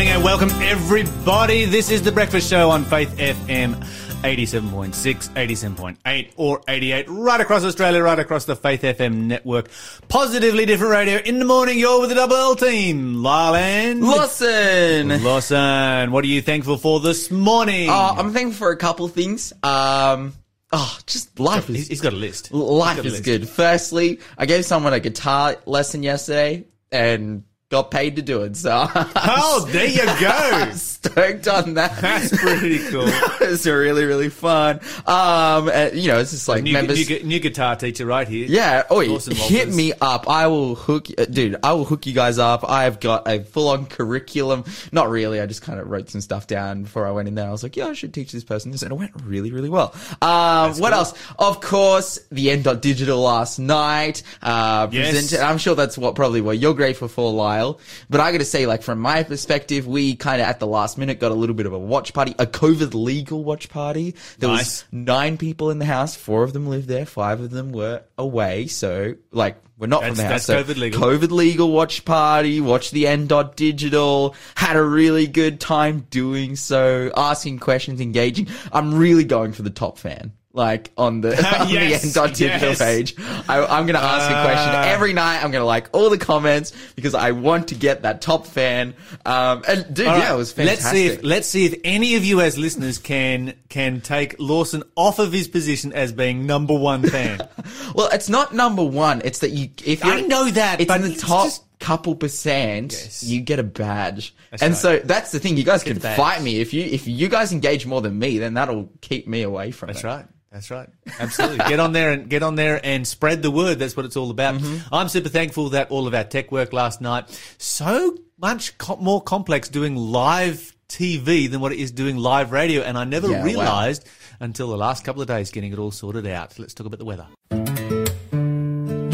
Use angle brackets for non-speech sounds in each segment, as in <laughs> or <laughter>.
morning and welcome everybody. This is the Breakfast Show on Faith FM 87.6, 87.8 or 88 right across Australia, right across the Faith FM network. Positively different radio in the morning. You're with the double L team. Lyle and Lawson. Lawson. What are you thankful for this morning? Uh, I'm thankful for a couple things. Um, oh, just life is he's got a list. life got a is list. good. Firstly, I gave someone a guitar lesson yesterday and got paid to do it. So <laughs> Oh, there you go. <laughs> stoked on that. That's pretty cool. <laughs> it's really really fun. Um, and, you know, it's just like New, members. new, new guitar teacher right here. Yeah. Oh, Lawson hit Walters. me up. I will hook, uh, dude. I will hook you guys up. I've got a full-on curriculum. Not really. I just kind of wrote some stuff down before I went in there. I was like, yeah, I should teach this person this, and it went really, really well. Um, what cool. else? Of course, the end dot digital last night. Uh, Yes. presented. I'm sure that's what probably what you're grateful for, Lyle. But I got to say, like from my perspective, we kind of at the last minute got a little bit of a watch party, a COVID legal watch party. There Nice. was nine people in the house. Four of them lived there. Five of them were away. So, like, we're not from the house. that's so COVID legal. COVID legal watch party. Watch the N dot digital. Had a really good time doing so. Asking questions, engaging. I'm really going for the top fan. Like on the, <laughs> <laughs> on Yes, the N dot digital yes. page. I, I'm going to ask a question Ah. every night. I'm going to like all the comments because I want to get that top fan. Um, and dude, yeah, right, it was fantastic. Let's see if let's see if any of you as listeners can can take Lawson off of his position as being number one fan. <laughs> Well, it's not number one. It's that you. If I know that, it's but in the top just- couple percent, Yes. you get a badge. That's and right. so that's the thing. You guys can fight me if you if you guys engage more than me, then that'll keep me away from That's it. right. That's right. Absolutely. get on there and get on there and spread the word. That's what it's all about. Mm-hmm. I'm super thankful that all of our tech work last night so much co- more complex doing live TV than what it is doing live radio, and I never Yeah, wow. realized until the last couple of days getting it all sorted out. Let's talk about the weather.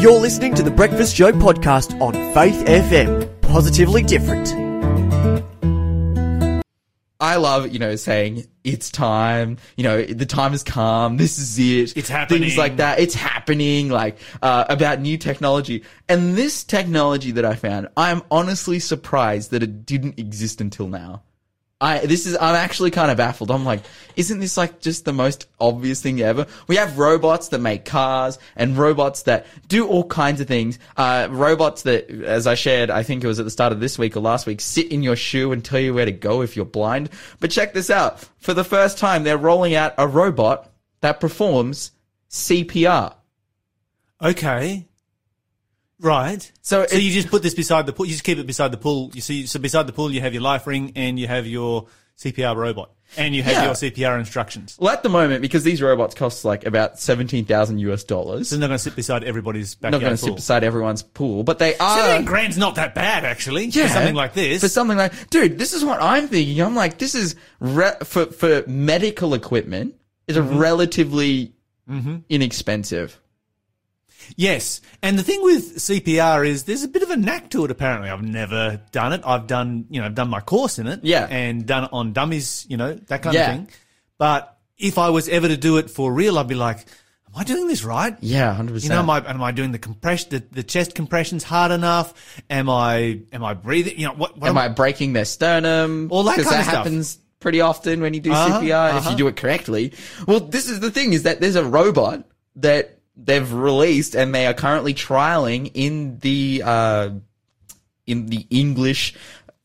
You're listening to the Breakfast Show podcast on Faith FM. Positively different. I love, you know, saying it's time, you know, the time has come, this is it. It's happening. Things like that. It's happening, like, uh, about new technology. And this technology that I found, I'm honestly surprised that it didn't exist until now. I, this is, I'm actually kind of baffled. I'm like, isn't this like just the most obvious thing ever? We have robots that make cars and robots that do all kinds of things. Uh, robots that, as I shared, I think it was at the start of this week or last week, sit in your shoe and tell you where to go if you're blind. But check this out. For the first time, they're rolling out a robot that performs CPR. Okay. Right. So So you just put this beside the pool. You just keep it beside the pool. You see, so beside the pool, you have your life ring and you have your CPR robot and you have Yeah. your CPR instructions. Well, at the moment, because these robots cost like about 17,000 US dollars, So they're not going to sit beside everybody's not going to sit beside everyone's pool, but they are. Seventeen grand's not that bad, actually. For something like this. For something like, dude, this is what I'm thinking. I'm like, this is re- for for medical equipment is a Mm-hmm. relatively inexpensive. Yes. And the thing with CPR is there's a bit of a knack to it, apparently. I've never done it. I've done, you know, I've done my course in it. Yeah. And done it on dummies, you know, that kind Yeah. of thing. But if I was ever to do it for real, I'd be like, am I doing this right? Yeah, hundred percent. You know, am I, am I doing the compression, the, the chest compressions hard enough? Am I, am I breathing? You know, what, what Am I breaking their sternum? All that kind that of stuff. happens pretty often when you do Uh-huh, CPR if uh-huh. you do it correctly. Well, this is the thing: is that there's a robot that they've released and they are currently trialing in the uh, in the English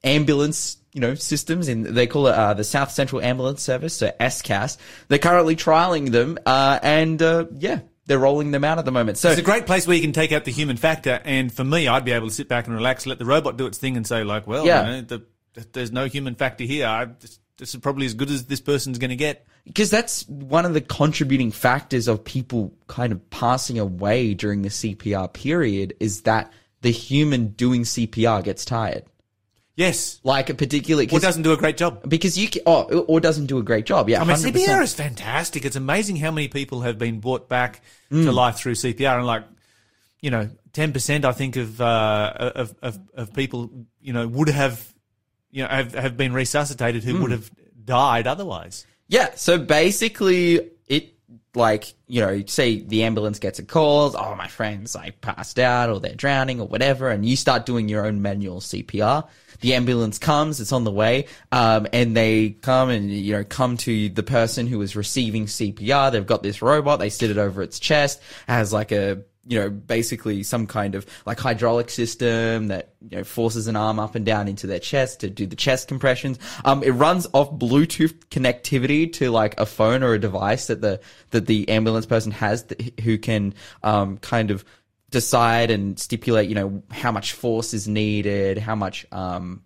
ambulance. You know, systems in they call it uh, the South Central Ambulance Service, so SCAS. They're currently trialing them, uh, and uh, yeah, they're rolling them out at the moment. So It's a great place where you can take out the human factor, and for me, I'd be able to sit back and relax, let the robot do its thing, and say like, well, Yeah. you know, the, the, there's no human factor here. I, this, is probably as good as this person's going to get. because that's one of the contributing factors of people kind of passing away during the CPR period is that the human doing CPR gets tired. Yes, Like a particular, or doesn't do a great job. because you, ca- oh, or doesn't do a great job. Yeah, I mean, 100%. CPR is fantastic. It's amazing how many people have been brought back Mm. to life through CPR, and like, you know, ten percent, I think, of, uh, of of of people, you know, would have, you know, have have been resuscitated Mm. who would have died otherwise. Yeah, so basically it like, you know, say the ambulance gets a call, oh, my friend's like passed out or they're drowning or whatever, and you start doing your own manual CPR. The ambulance comes, it's on the way, um, and they come and, you know, come to the person who is receiving CPR. They've got this robot, they sit it over its chest, has like a you know, basically some kind of like hydraulic system that, you know, forces an arm up and down into their chest to do the chest compressions. Um, it runs off Bluetooth connectivity to like a phone or a device that the, that the ambulance person has that, who can, um, kind of decide and stipulate, you know, how much force is needed, how much, um,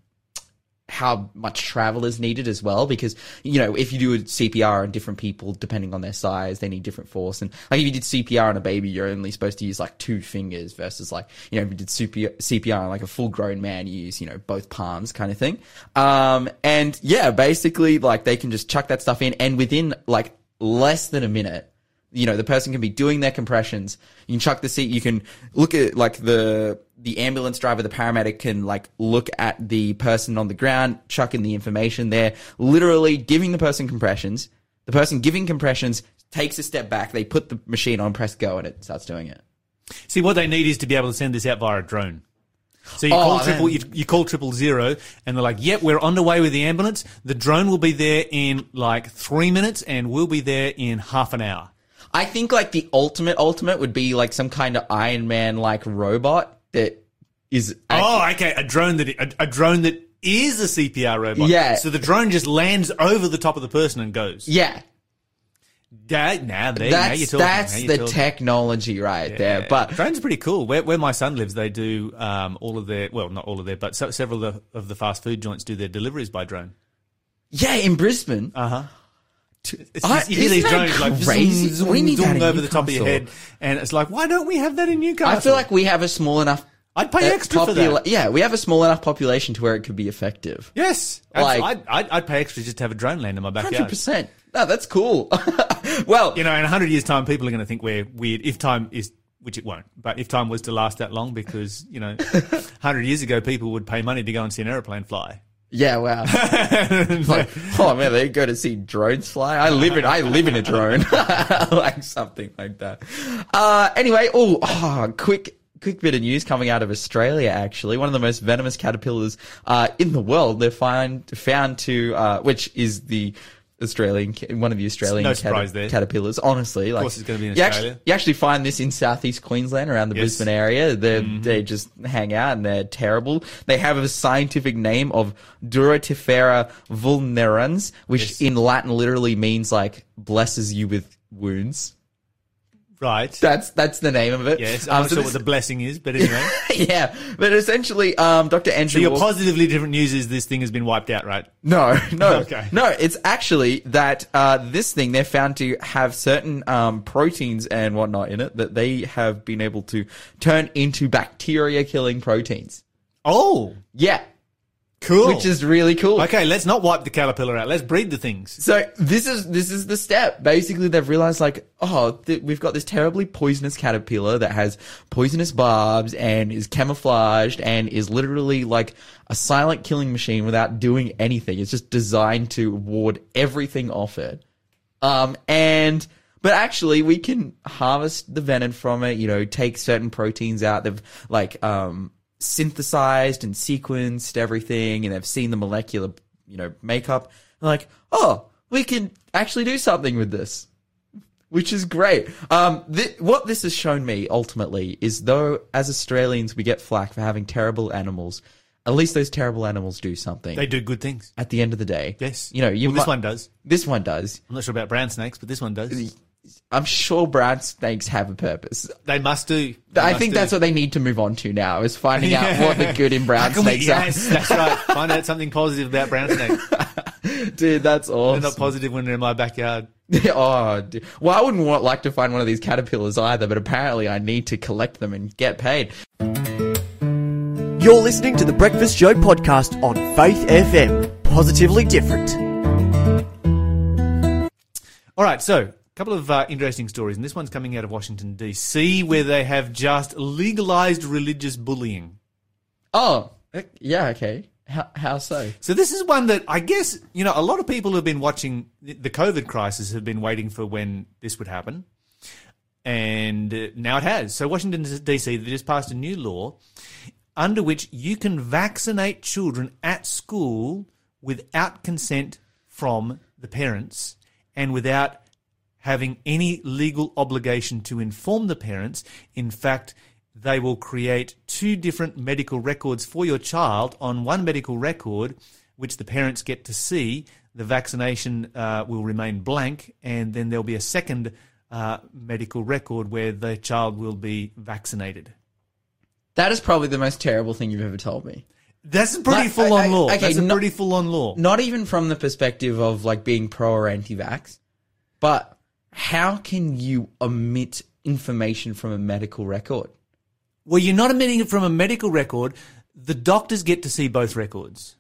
how much travel is needed as well because you know if you do a CPR on different people depending on their size they need different force and like if you did CPR on a baby you're only supposed to use like two fingers versus like you know if you did CPR on like a full grown man you use you know both palms kind of thing um and yeah basically like they can just chuck that stuff in and within like less than a minute you know, the person can be doing their compressions. You can chuck the seat. You can look at like the the ambulance driver, the paramedic can like look at the person on the ground, chuck in the information there, literally giving the person compressions. The person giving compressions takes a step back. They put the machine on, press go, and it starts doing it. See, what they need is to be able to send this out via a drone. So you Oh, call triple, you, you call triple zero, and they're like, "Yep, we're underway with the ambulance. The drone will be there in like three minutes, and we'll be there in half an hour." I think like the ultimate ultimate would be like some kind of Iron Man like robot that is Oh, okay, a drone that a, a drone that is a CPR robot. Yeah. So the drone just lands over the top of the person and goes. yeah. Da- nah, there, now you're That's talking. that's now you're the talking. technology right there. But drones are pretty cool. Where, where my son lives, they do um, all of their well, not all of their, but so, several of the, of the fast food joints do their deliveries by drone. yeah, in Brisbane, Uh huh. It's I- just, you these that drones like crazy? zoom, zoom, need zoom over the top of your head, and it's like, why don't we have that in Newcastle? I feel like we have a small enough. I'd pay uh, extra for that. Yeah, we have a small enough population to where it could be effective. Yes, Like- I'd, I'd, I'd pay extra just to have a drone land in my backyard. Hundred percent. No, that's cool. <laughs> well, You know, in hundred years' time, people are going to think we're weird. If time is, which it won't, but if time was to last that long, because you know, <laughs> hundred years ago, people would pay money to go and see an aeroplane fly. Yeah, wow. <laughs> like, oh man, they go to see drones fly. I live in, I live in a drone, <laughs> like something like that. Uh, anyway, oh, oh, quick. Quick bit of news coming out of Australia. Actually, one of the most venomous caterpillars uh, in the world. They're find, found to, uh, which is the Australian, one of the Australian No there. caterpillars. Honestly, like course it's gonna be in you Australia. you actually find this in southeast Queensland around the Yes. Brisbane area. They Mm-hmm. they just hang out and they're terrible. They have a scientific name of Doratifera vulnerans, which Yes. in Latin literally means like blesses you with wounds. Right. That's that's the name of it. yes, Um, I'm not so sure this- what the blessing is, but anyway. <laughs> yeah, but essentially, um, Dr. so Andrew. your Walker- positively different news is this thing has been wiped out, right? No, <laughs> no, Okay. no. It's actually that uh, this thing they're found to have certain um, proteins and whatnot in it that they have been able to turn into bacteria-killing proteins. Oh, Yeah, cool. which is really cool. okay. Let's not wipe the caterpillar out. Let's breed the things. So this is this is the step. Basically, they've realized like, oh, th- we've got this terribly poisonous caterpillar that has poisonous barbs and is camouflaged and is literally like a silent killing machine without doing anything. It's just designed to ward everything off it. Um, and but actually, we can harvest the venom from it. You know, take certain proteins out. They've like um synthesized and sequenced everything, and they've seen the molecular, you know, makeup. They're like, oh, we can actually do something with this, which is great. Um, th- what this has shown me ultimately is though, as Australians, we get flack for having terrible animals. At least those terrible animals do something. They do good things. at the end of the day, Yes. You know, you well, this mi- one does. This one does. I'm not sure about brown snakes, but this one does. I'm sure brown snakes have a purpose. They must do. They I must think do. that's what they need to move on to now is finding out what the good in brown How can we- snakes yes, are. that's right. <laughs> Find out something positive about brown snakes. <laughs> Dude, that's They're awesome. not positive when they're in my backyard. <laughs> oh, dude. well, I wouldn't want, like to find one of these caterpillars either, but apparently I need to collect them and get paid. You're listening to the Breakfast Show podcast on Faith FM. Positively different. All right, so a couple of uh, interesting stories, and this one's coming out of Washington D.C., where they have just legalized religious bullying. Oh, eh, yeah, okay. How, how so? So this is one that I guess you know a lot of people have been watching the COVID crisis have been waiting for when this would happen, and uh, now it has. So Washington D.C. they just passed a new law under which you can vaccinate children at school without consent from the parents and without having any legal obligation to inform the parents. In fact, they will create two different medical records for your child on one medical record, which the parents get to see. The vaccination uh, will remain blank, and then there'll be a second uh, medical record where the child will be vaccinated. That is probably the most terrible thing you've ever told me. That's a pretty Like, full on law. okay, That's a not- pretty full on law. Not even from the perspective of like being pro or anti-vax, but how can you omit information from a medical record? Well, you're not omitting it from a medical record. The doctors get to see both records.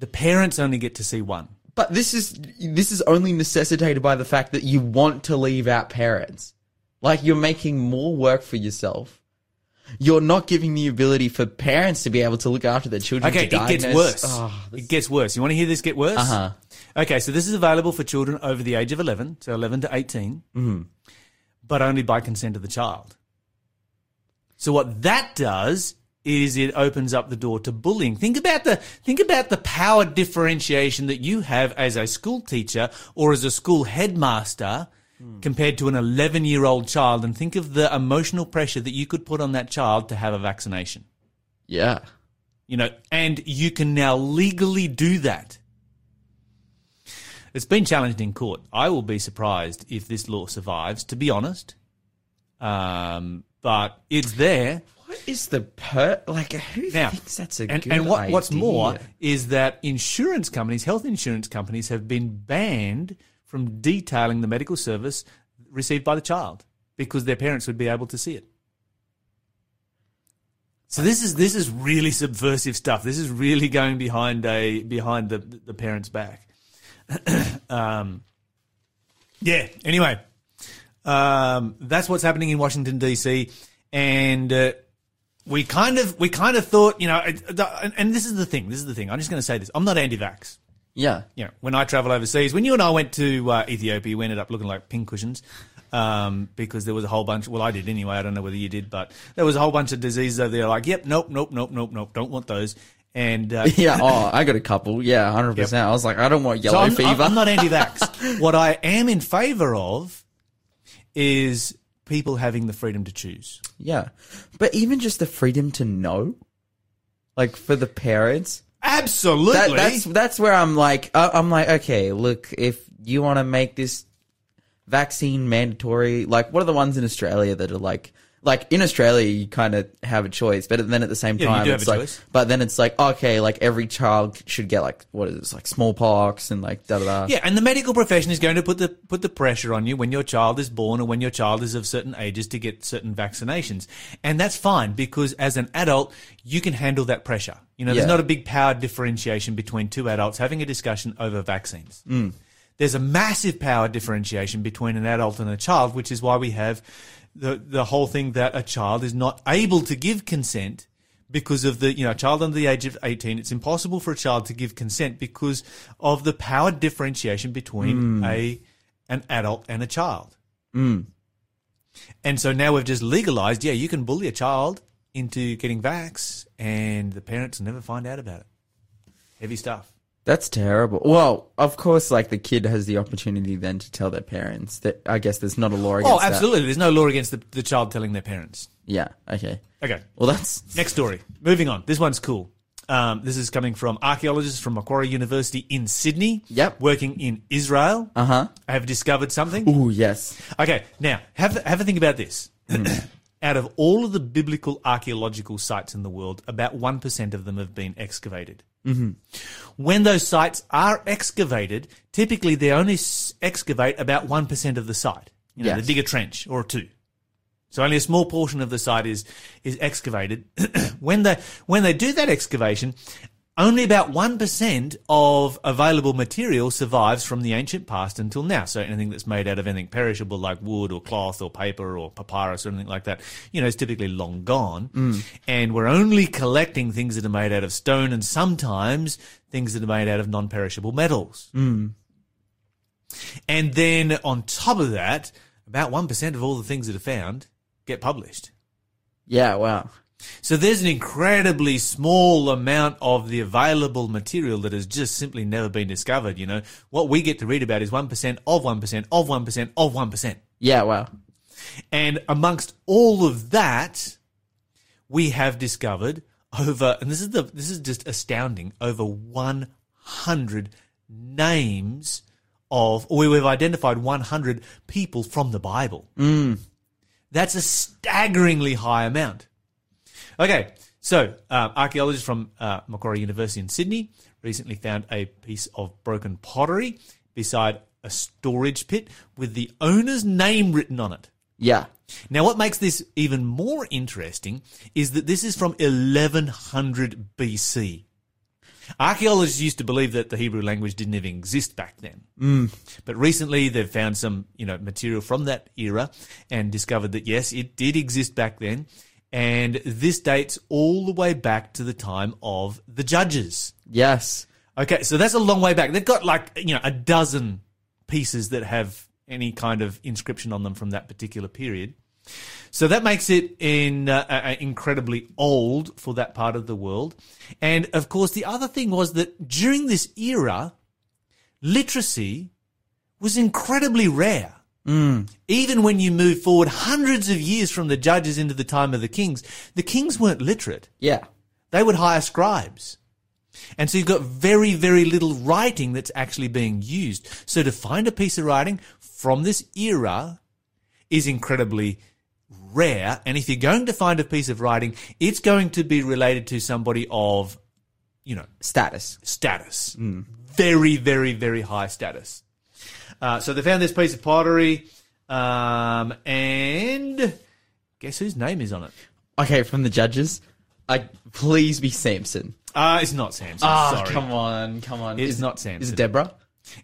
The parents only get to see one. But this is this is only necessitated by the fact that you want to leave out parents. Like you're making more work for yourself. You're not giving the ability for parents to be able to look after their children. Okay, it gets worse. Oh, it gets worse. You want to hear this get worse? Uh huh. Okay, so this is available for children over the age of 11, so 11 to 18, Mm-hmm. but only by consent of the child. So what that does is it opens up the door to bullying. Think about the think about the power differentiation that you have as a school teacher or as a school headmaster compared to an 11-year-old child and think of the emotional pressure that you could put on that child to have a vaccination. Yeah. You know, and you can now legally do that. It's been challenged in court. I will be surprised if this law survives, to be honest. Um, but it's there. What is the per like? Who Now, thinks that's a and, good and what, what's more is that insurance companies, health insurance companies, have been banned from detailing the medical service received by the child because their parents would be able to see it. So this is this is really subversive stuff. This is really going behind a behind the the parents' back. <coughs> um, yeah. Anyway, um, that's what's happening in Washington D.C. and. Uh, we kind of we kind of thought you know and, this is the thing this is the thing i'm just going to say this i'm not anti-vax Yeah. you know when i travel overseas when you and i went to uh, ethiopia we ended up looking like pincushions um, because there was a whole bunch well i did anyway i don't know whether you did but there was a whole bunch of diseases over there like yep nope nope nope nope nope don't want those and uh, <laughs> Yeah. Oh, I got a couple. Yeah, hundred percent. I was like, I don't want yellow I'm, I'm- fever. I'm not anti-vax <laughs> what i am in favor of is people having the freedom to choose Yeah. But even just the freedom to know, like for the parents, absolutely. That, that's that's where I'm like, uh, I'm like, okay, look, if you want to make this vaccine mandatory, like what are the ones in Australia that are like, like in Australia you kind of have a choice, but then at the same Yeah, you time do have it's a like, choice. but then it's like, okay, like every child should get like what is this, like smallpox and like da da da. Yeah, and the medical profession is going to put the put the pressure on you when your child is born or when your child is of certain ages to get certain vaccinations. And that's fine because as an adult, you can handle that pressure. You know, there's Yeah. not a big power differentiation between two adults having a discussion over vaccines. Mm. There's a massive power differentiation between an adult and a child, which is why we have the the whole thing that a child is not able to give consent because of the you know a child under the age of 18 it's impossible for a child to give consent because of the power differentiation between hmm. a an adult and a child. Hmm. And so now we've just legalized yeah you can bully a child into getting vax and the parents never find out about it. Heavy stuff That's terrible. Well, of course, like the kid has the opportunity then to tell their parents that I guess there's not a law against oh that. absolutely there's no law against the, the child telling their parents Yeah. Okay. okay Well, that's Next story. Moving on. This one's cool. Um, this is coming from archaeologists from Macquarie University in Sydney. Yep. Working in Israel. uh huh. Have discovered something. Ooh, yes. Okay. Now, have have a think about this. <clears throat> Out of all of the biblical archaeological sites in the world, about one percent of them have been excavated. Mm-hmm. When those sites are excavated, typically they only s- excavate about one percent of the site. You know, Yes. they dig a trench or two. So only a small portion of the site is is excavated. <clears throat> when they when they do that excavation, only about 1% of available material survives from the ancient past until now. So anything that's made out of anything perishable like wood or cloth or paper or papyrus or anything like that, you know, is typically long gone. Mm. And we're only collecting things that are made out of stone and sometimes things that are made out of non-perishable metals. Mm. And then on top of that, about 1% of all the things that are found get published. Yeah, wow. So there's an incredibly small amount of the available material that has just simply never been discovered. You know, what we get to read about is 1% of 1% of 1% of 1%. Yeah, wow. And amongst all of that, we have discovered over, and this is the, this is just astounding, over 100 names of, or we've identified 100 people from the Bible. Mm. That's a staggeringly high amount. Okay, so uh, archaeologists from uh, Macquarie University in Sydney recently found a piece of broken pottery beside a storage pit with the owner's name written on it. Yeah. Now, what makes this even more interesting is that this is from 1100 BC. Archaeologists used to believe that the Hebrew language didn't even exist back then. But recently they've found some, you know, material from that era and discovered that yes, it did exist back then. And this dates all the way back to the time of the judges. Yes. Okay, so that's a long way back. They've got like, you know, a dozen pieces that have any kind of inscription on them from that particular period. So that makes it in uh, uh, incredibly old for that part of the world. And of course, the other thing was that during this era, literacy was incredibly rare. Mm. Even when you move forward hundreds of years from the judges into the time of the kings, the kings weren't literate. Yeah. They would hire scribes. And so you've got very, very little writing that's actually being used. So to find a piece of writing from this era is incredibly rare. And if you're going to find a piece of writing, it's going to be related to somebody of, you know, Status. status. Mm. Very, very, very high status. Uh, so they found this piece of pottery, um, and guess whose name is on it? Okay, from the judges, I please be Samson. Uh, it's not Samson. Ah, sorry. come on, come on. It's Is- not Samson. Is it Deborah?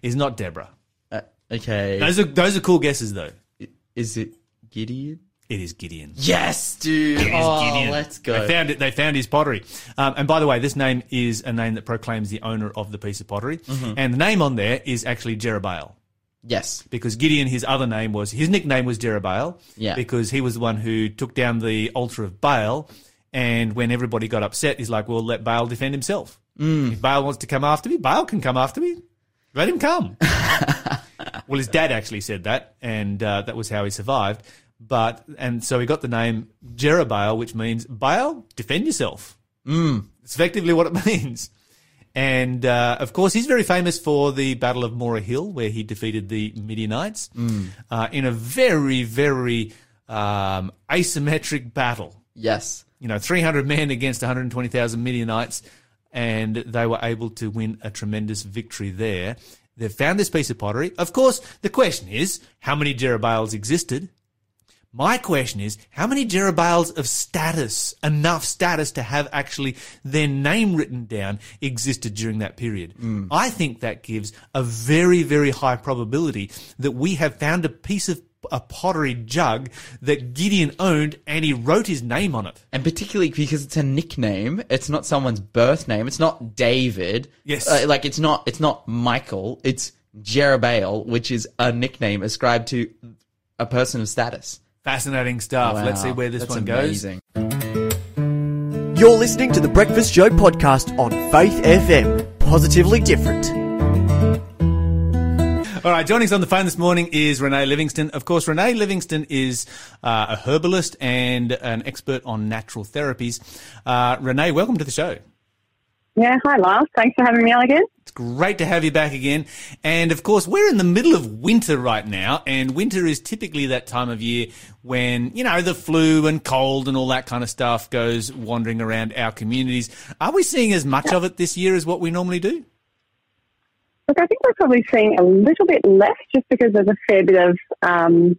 It's not Deborah. Uh, okay. Those are those are cool guesses though. Is it Gideon? It is Gideon. Yes, dude. It is oh, Gideon. let's go. They found it. They found his pottery. Um, and by the way, this name is a name that proclaims the owner of the piece of pottery. Mm-hmm. And the name on there is actually Jerubbaal. Yes. because Gideon, his other name was his nickname was Jerubbaal. Yeah. Because he was the one who took down the altar of Baal, and when everybody got upset, he's like, "Well, let Baal defend himself. Mm. If Baal wants to come after me, Baal can come after me. Let him come." <laughs> well, his dad actually said that, and uh, that was how he survived. But and so he got the name Jerubbaal, which means Baal, defend yourself. Mm. It's effectively what it <laughs> means. And uh, of course, he's very famous for the Battle of Moreh Hill, where he defeated the Midianites uh, in a very, very um, asymmetric battle. Yes. You know, 300 men against 120,000 Midianites, and they were able to win a tremendous victory there. They've found this piece of pottery. Of course, the question is how many Jerubbaals existed? My question is, how many Jerubbaals of status, enough status to have actually their name written down, existed during that period? I think that gives a very, very high probability that we have found a piece of a pottery jug that Gideon owned and he wrote his name on it. And particularly because it's a nickname, it's not someone's birth name. It's not David. Yes. Uh, like it's not it's not Michael. It's Jerubbaal, which is a nickname ascribed to a person of status. Fascinating stuff. Let's see where this that's one goes. amazing. You're listening to the Breakfast Show podcast on Faith FM. Positively different. All right, joining us on the phone this morning is Renee Livingston. Of course, Renee Livingston is uh, a herbalist and an expert on natural therapies. Uh, Renee, welcome to the show. Yeah, hi Lars. Thanks for having me on again. It's great to have you back again. And of course, we're in the middle of winter right now, and winter is typically that time of year when, you know, the flu and cold and all that kind of stuff goes wandering around our communities. Are we seeing as much of it this year as what we normally do? Look, I think we're probably seeing a little bit less just because there's a fair bit of um,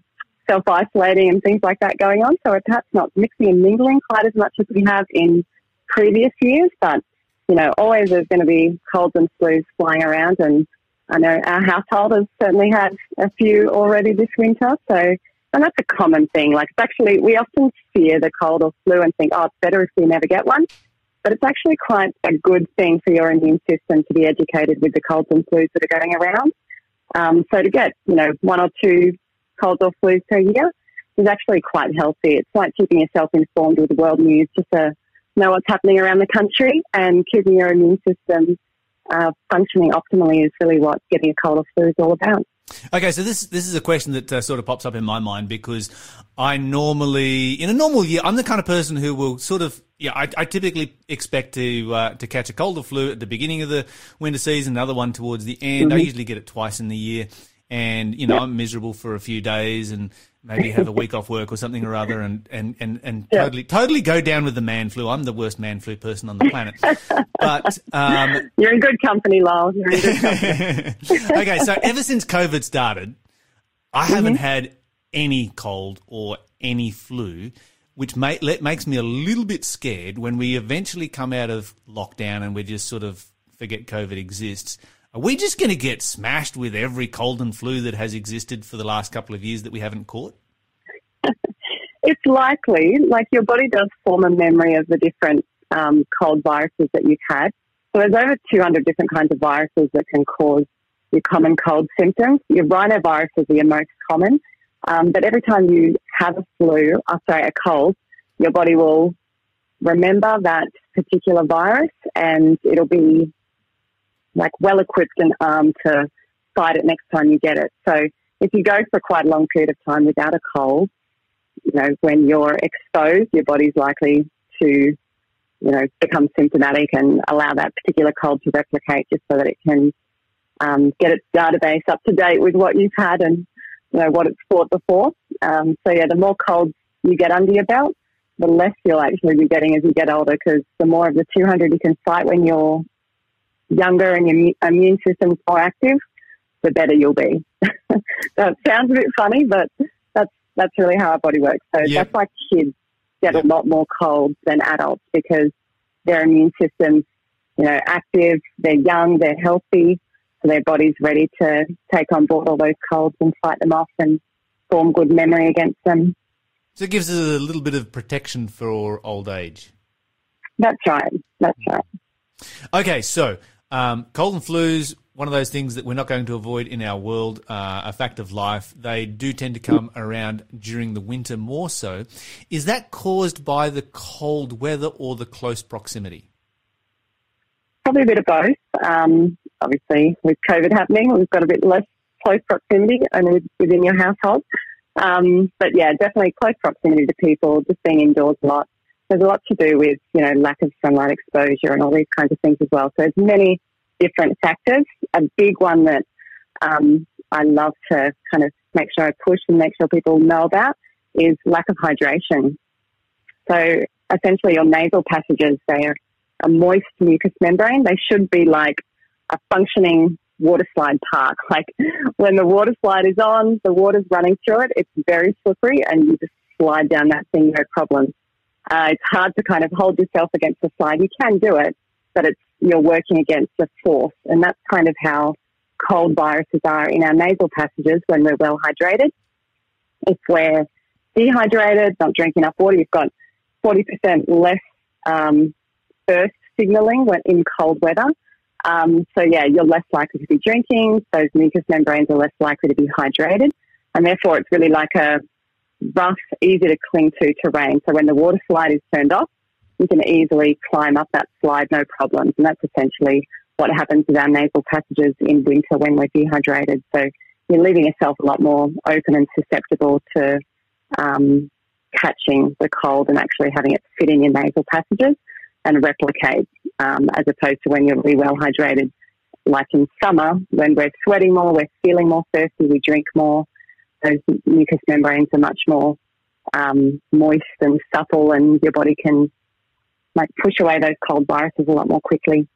self isolating and things like that going on. So we're perhaps not mixing and mingling quite as much as we have in previous years, but you know, always there's going to be colds and flus flying around, and I know our household has certainly had a few already this winter. So, and that's a common thing. Like, it's actually we often fear the cold or flu and think, oh, it's better if we never get one. But it's actually quite a good thing for your immune system to be educated with the colds and flus that are going around. Um, so to get, you know, one or two colds or flus per year is actually quite healthy. It's like keeping yourself informed with world news just to know what's happening around the country and keeping your immune system uh, functioning optimally is really what getting a cold or flu is all about. Okay, so this this is a question that uh, sort of pops up in my mind because I normally, in a normal year, I'm the kind of person who will sort of, yeah, I, I typically expect to uh, to catch a cold or flu at the beginning of the winter season, another one towards the end. Mm-hmm. I usually get it twice in the year, and you know. I'm miserable for a few days and maybe have a week off work or something or other and and and, and totally totally go down with the man flu. I'm the worst man flu person on the planet. but um, <laughs> you're in good company, Lyle. You're in good company. <laughs> okay, so ever since COVID started, I mm-hmm. haven't had any cold or any flu. Which make, makes me a little bit scared when we eventually come out of lockdown and we just sort of forget COVID exists. Are we just going to get smashed with every cold and flu that has existed for the last couple of years that we haven't caught? <laughs> it's likely. Like your body does form a memory of the different um, cold viruses that you've had. So there's over 200 different kinds of viruses that can cause your common cold symptoms. Your rhinoviruses are your most common. Um, but every time you have a flu, uh, sorry, a cold, your body will remember that particular virus and it'll be like well equipped and armed to fight it next time you get it. So if you go for quite a long period of time without a cold, you know, when you're exposed, your body's likely to, you know, become symptomatic and allow that particular cold to replicate just so that it can um, get its database up to date with what you've had and, you know, what it's fought before. Um, so yeah, the more colds you get under your belt, the less you'll actually be getting as you get older because the more of the 200 you can fight when you're younger and your immune system's more active, the better you'll be. <laughs> that sounds a bit funny, but that's that's really how our body works. So that's why kids get a lot more colds than adults because their immune system's you know active, they're young, they're healthy, so their body's ready to take on board all those colds and fight them off and form good memory against them. So it gives us a little bit of protection for old age. That's right. That's right. Okay, so um, cold and flus, one of those things that we're not going to avoid in our world, uh, a fact of life. They do tend to come around during the winter more so. Is that caused by the cold weather or the close proximity? Probably a bit of both. Um, obviously, with COVID happening, we've got a bit less close proximity only within your household. Um, but yeah, definitely close proximity to people, just being indoors a lot there's a lot to do with, you know, lack of sunlight exposure and all these kinds of things as well. So there's many different factors. A big one that um, I love to kind of make sure I push and make sure people know about is lack of hydration. So essentially your nasal passages, they are a moist mucous membrane. They should be like a functioning water slide park. <laughs> Like when the water slide is on, the water's running through it, it's very slippery and you just slide down that thing no problem. Uh, it's hard to kind of hold yourself against the slide. You can do it, but it's you're working against a force, and that's kind of how cold viruses are in our nasal passages when we're well hydrated. If we're dehydrated, not drinking enough water, you've got 40% less um, burst signaling when in cold weather. Um, so yeah, you're less likely to be drinking. Those mucous membranes are less likely to be hydrated, and therefore it's really like a rough, easy to cling to terrain. So when the water slide is turned off, you can easily climb up that slide no problems. And that's essentially what happens with our nasal passages in winter when we're dehydrated. So you're leaving yourself a lot more open and susceptible to um, catching the cold and actually having it fit in your nasal passages and replicate um, as opposed to when you're really well hydrated. Like in summer, when we're sweating more, we're feeling more thirsty, we drink more, those mucous membranes are much more um, moist and supple, and your body can like push away those cold viruses a lot more quickly.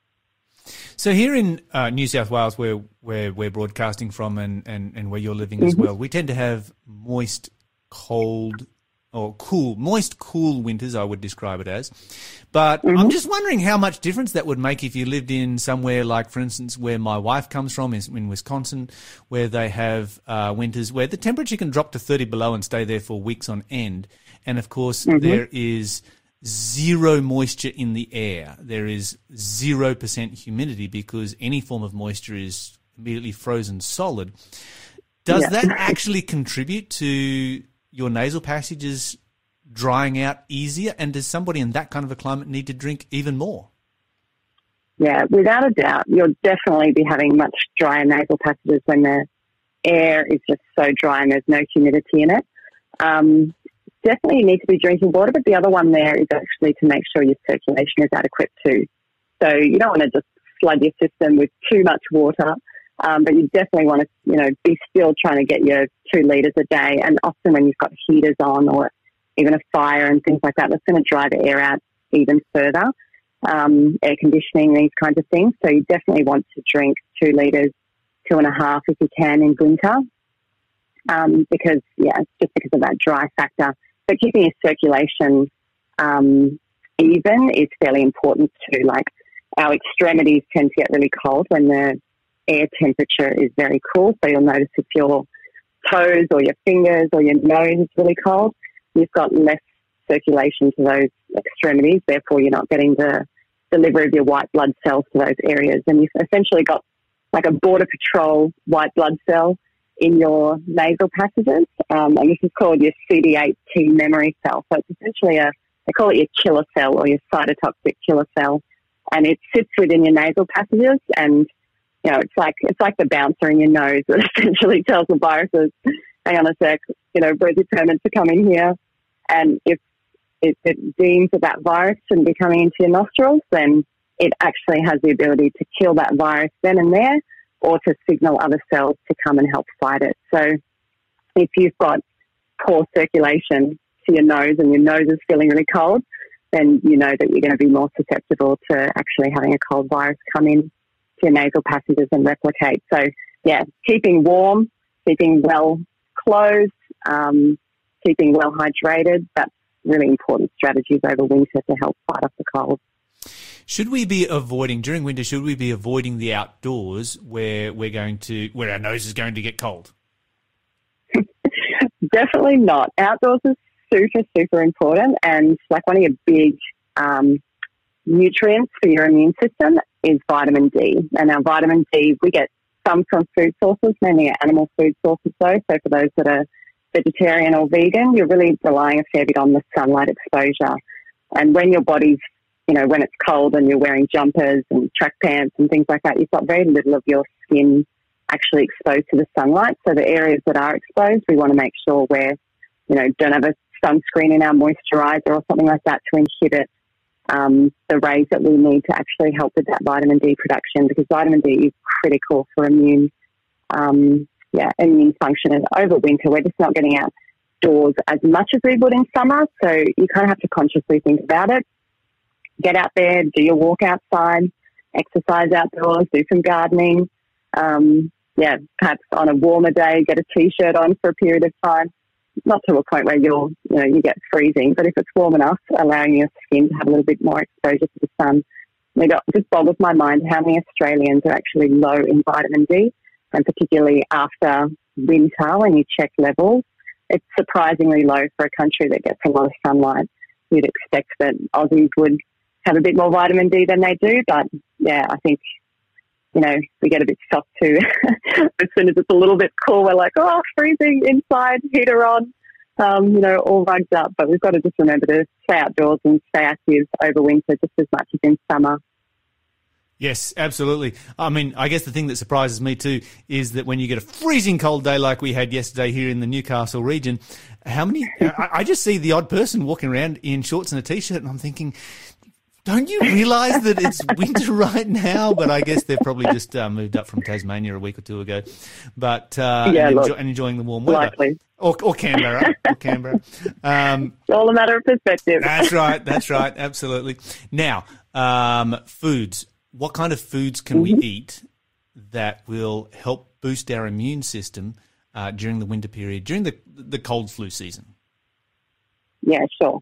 So here in uh, New South Wales, where where we're broadcasting from, and, and, and where you're living mm-hmm. as well, we tend to have moist, cold or cool, moist, cool winters, I would describe it as. But I'm just wondering how much difference that would make if you lived in somewhere like, for instance, where my wife comes from, is in Wisconsin, where they have uh, winters where the temperature can drop to 30 below and stay there for weeks on end. And of course, there is zero moisture in the air. There is 0% humidity because any form of moisture is immediately frozen solid. Does Yeah. that actually contribute to your nasal passages drying out easier? And does somebody in that kind of a climate need to drink even more? Yeah, without a doubt, you'll definitely be having much drier nasal passages when the air is just so dry and there's no humidity in it. Um, definitely you need to be drinking water, but the other one there is actually to make sure your circulation is adequate too. So you don't want to just flood your system with too much water, um, but you definitely want to, you know, be still trying to get your two litres a day. And often when you've got heaters on or even a fire and things like that, that's going to dry the air out even further. Um, air conditioning, these kinds of things. So you definitely want to drink two litres, two and a half if you can in winter. Um, because, yeah, just because of that dry factor. But keeping your circulation um, even is fairly important too. Like our extremities tend to get really cold when the air temperature is very cool. So you'll notice if your toes or your fingers or your nose is really cold, you've got less circulation to those extremities. Therefore, you're not getting the delivery of your white blood cells to those areas. And you've essentially got like a border patrol white blood cell in your nasal passages. Um, and this is called your CD8 T memory cell. So it's essentially a, they call it your killer cell or your cytotoxic killer cell. And it sits within your nasal passages and you know, it's like it's like the bouncer in your nose that <laughs> essentially tells the viruses, hang on a sec, you know, we're determined to come in here. And if if it deems that that virus shouldn't be coming into your nostrils, then it actually has the ability to kill that virus then and there or to signal other cells to come and help fight it. So if you've got poor circulation to your nose and your nose is feeling really cold, then you know that you're going to be more susceptible to actually having a cold virus come in your nasal passages and replicate. So yeah, keeping warm, keeping well clothed, um, keeping well hydrated, that's really important strategies over winter to help fight off the cold. Should we be avoiding during winter? Should we be avoiding the outdoors where we're going to where our nose is going to get cold? <laughs> Definitely not. Outdoors is super, super important. And like one of your big um, nutrients for your immune system is vitamin D. And our vitamin D, we get some from food sources, mainly animal food sources though. So for those that are vegetarian or vegan, you're really relying a fair bit on the sunlight exposure. And when your body's, you know, when it's cold and you're wearing jumpers and track pants and things like that, you've got very little of your skin actually exposed to the sunlight. So the areas that are exposed, we want to make sure we're, you know, don't have a sunscreen in our moisturizer or something like that to inhibit um, the rays that we need to actually help with that vitamin D production because vitamin D is critical for immune, um, yeah, immune function. And over winter, we're just not getting outdoors as much as we would in summer. So you kind of have to consciously think about it. Get out there, do your walk outside, exercise outdoors, do some gardening. Um, yeah, perhaps on a warmer day, get a t-shirt on for a period of time. Not to a point where you'll, you know, you get freezing, but if it's warm enough, allowing your skin to have a little bit more exposure to the sun. It just boggles my mind how many Australians are actually low in vitamin D, and particularly after winter when you check levels, it's surprisingly low for a country that gets a lot of sunlight. You'd expect that Aussies would have a bit more vitamin D than they do, but yeah, I think you know, we get a bit shocked too. <laughs> as soon as it's a little bit cool, we're like, oh, freezing inside, heater on, um, you know, all rugged up. But we've got to just remember to stay outdoors and stay active over winter just as much as in summer. Yes, absolutely. I mean, I guess the thing that surprises me too is that when you get a freezing cold day like we had yesterday here in the Newcastle region, how many? <laughs> I, I just see the odd person walking around in shorts and a t-shirt, and I'm thinking, don't you realise that it's winter <laughs> right now? But I guess they've probably just uh, moved up from Tasmania a week or two ago, but uh, Yeah, and, look, and enjoying the warm weather, Likely. or, or Canberra, or Canberra. Um, It's <laughs> all a matter of perspective. that's <laughs> right. That's right. Absolutely. Now, um, foods. What kind of foods can we eat that will help boost our immune system uh, during the winter period, during the the cold flu season? Yeah, sure.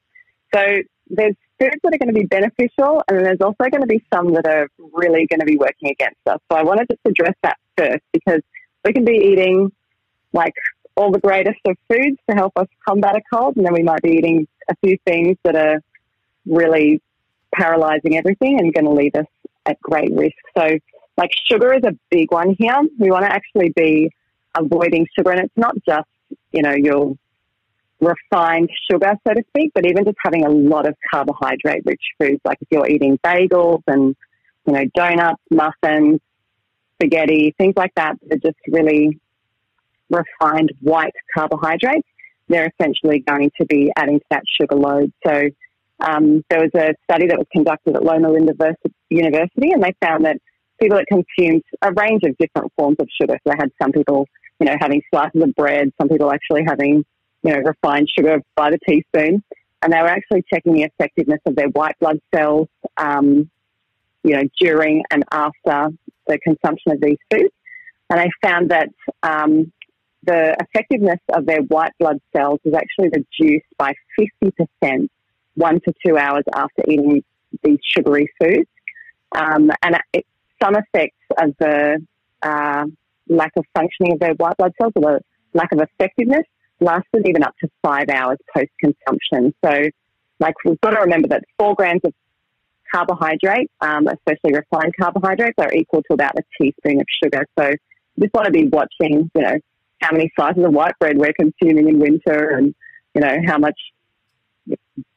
So there's foods that are going to be beneficial, and then there's also going to be some that are really going to be working against us. So I wanted to just address that first because we can be eating like all the greatest of foods to help us combat a cold, and then we might be eating a few things that are really paralyzing everything and going to leave us at great risk. So, like sugar is a big one here. We want to actually be avoiding sugar, and it's not just you know your refined sugar, so to speak, but even just having a lot of carbohydrate rich foods, like if you're eating bagels and, you know, donuts, muffins, spaghetti, things like that, that are just really refined white carbohydrates, they're essentially going to be adding to that sugar load. So um, there was a study that was conducted at Loma Linda University, and they found that people that consumed a range of different forms of sugar, so they had some people, you know, having slices of bread, some people actually having you know, refined sugar by the teaspoon. And they were actually checking the effectiveness of their white blood cells, um, you know, during and after the consumption of these foods. And they found that um, the effectiveness of their white blood cells was actually reduced by 50% one to two hours after eating these sugary foods. Um, and it, some effects of the uh, lack of functioning of their white blood cells or the lack of effectiveness lasted even up to five hours post consumption. So, like, we've got to remember that four grams of carbohydrate, um, especially refined carbohydrates, are equal to about a teaspoon of sugar. So, you just want to be watching, you know, how many slices of white bread we're consuming in winter and, you know, how much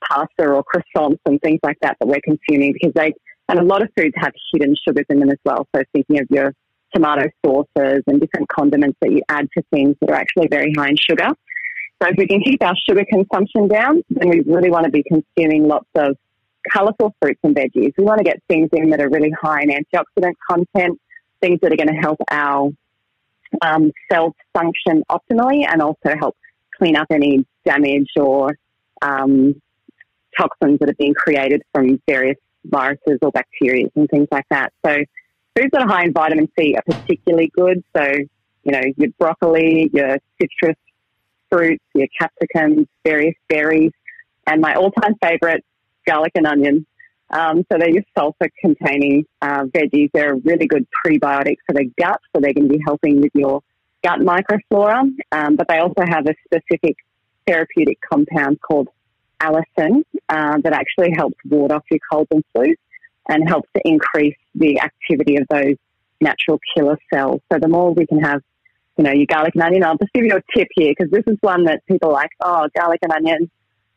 pasta or croissants and things like that that we're consuming because they, and a lot of foods have hidden sugars in them as well. So, thinking of your tomato sauces and different condiments that you add to things that are actually very high in sugar. So if we can keep our sugar consumption down, then we really want to be consuming lots of colourful fruits and veggies. We want to get things in that are really high in antioxidant content, things that are going to help our um, cells function optimally and also help clean up any damage or um, toxins that have been created from various viruses or bacteria and things like that. So foods that are high in vitamin C are particularly good. So, you know, your broccoli, your citrus fruits, your capsicums, various berries, and my all-time favorite, garlic and onion. Um, so they're your sulfur-containing uh, veggies. They're a really good prebiotic for the gut, so they're going to be helping with your gut microflora. Um, but they also have a specific therapeutic compound called allicin uh, that actually helps ward off your colds and flu and helps to increase the activity of those natural killer cells. So the more we can have you know, your garlic and onion. I'll just give you a tip here because this is one that people like, oh, garlic and onion,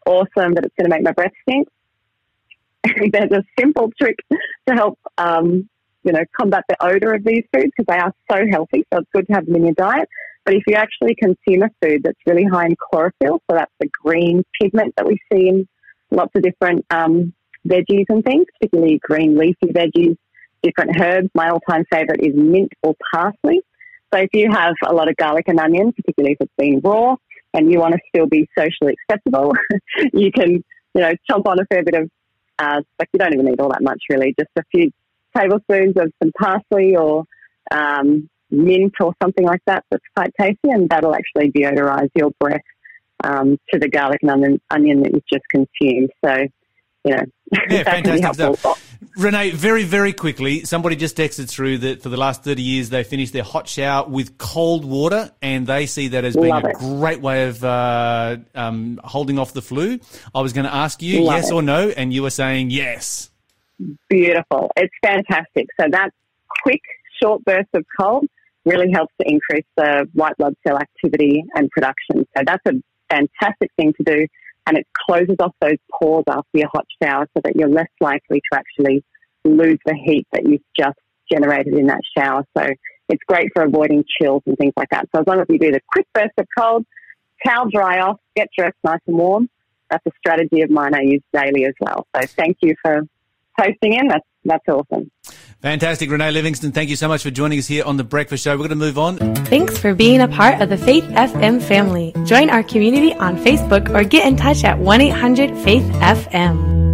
awesome, but it's going to make my breath stink. <laughs> There's a simple trick to help, um, you know, combat the odor of these foods because they are so healthy. So it's good to have them in your diet. But if you actually consume a food that's really high in chlorophyll, so that's the green pigment that we see in lots of different um, veggies and things, particularly green leafy veggies, different herbs. My all-time favorite is mint or parsley. So if you have a lot of garlic and onion, particularly if it's been raw, and you want to still be socially acceptable, <laughs> you can, you know, chomp on a fair bit of, uh, like you don't even need all that much really, just a few tablespoons of some parsley or um, mint or something like that that's quite tasty, and that'll actually deodorize your breath um, to the garlic and onion, onion that you've just consumed. So, you know, <laughs> yeah, fantastic stuff. Renee, very, very quickly, somebody just texted through that for the last 30 years they finished their hot shower with cold water and they see that as being Love a it. great way of uh, um, holding off the flu. I was going to ask you Love yes it. or no, and you were saying yes. Beautiful. It's fantastic. So that quick, short burst of cold really helps to increase the white blood cell activity and production. So that's a fantastic thing to do and it closes off those pores after your hot shower so that you're less likely to actually lose the heat that you've just generated in that shower. So it's great for avoiding chills and things like that. So as long as you do the quick burst of cold, towel dry off, get dressed nice and warm, that's a strategy of mine I use daily as well. So thank you for posting in. That's, that's awesome. Fantastic. Renee Livingston, thank you so much for joining us here on The Breakfast Show. We're going to move on. Thanks for being a part of the Faith FM family. Join our community on Facebook or get in touch at 1 800 Faith FM.